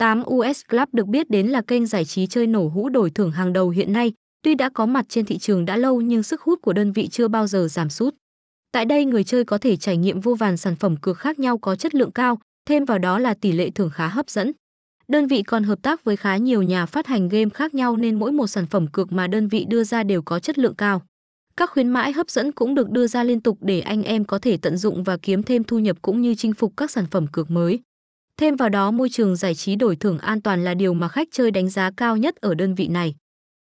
8 US Club được biết đến là kênh giải trí chơi nổ hũ đổi thưởng hàng đầu hiện nay, tuy đã có mặt trên thị trường đã lâu nhưng sức hút của đơn vị chưa bao giờ giảm sút. Tại đây người chơi có thể trải nghiệm vô vàn sản phẩm cược khác nhau có chất lượng cao, thêm vào đó là tỷ lệ thưởng khá hấp dẫn. Đơn vị còn hợp tác với khá nhiều nhà phát hành game khác nhau nên mỗi một sản phẩm cược mà đơn vị đưa ra đều có chất lượng cao. Các khuyến mãi hấp dẫn cũng được đưa ra liên tục để anh em có thể tận dụng và kiếm thêm thu nhập cũng như chinh phục các sản phẩm cược mới. Thêm vào đó, môi trường giải trí đổi thưởng an toàn là điều mà khách chơi đánh giá cao nhất ở đơn vị này.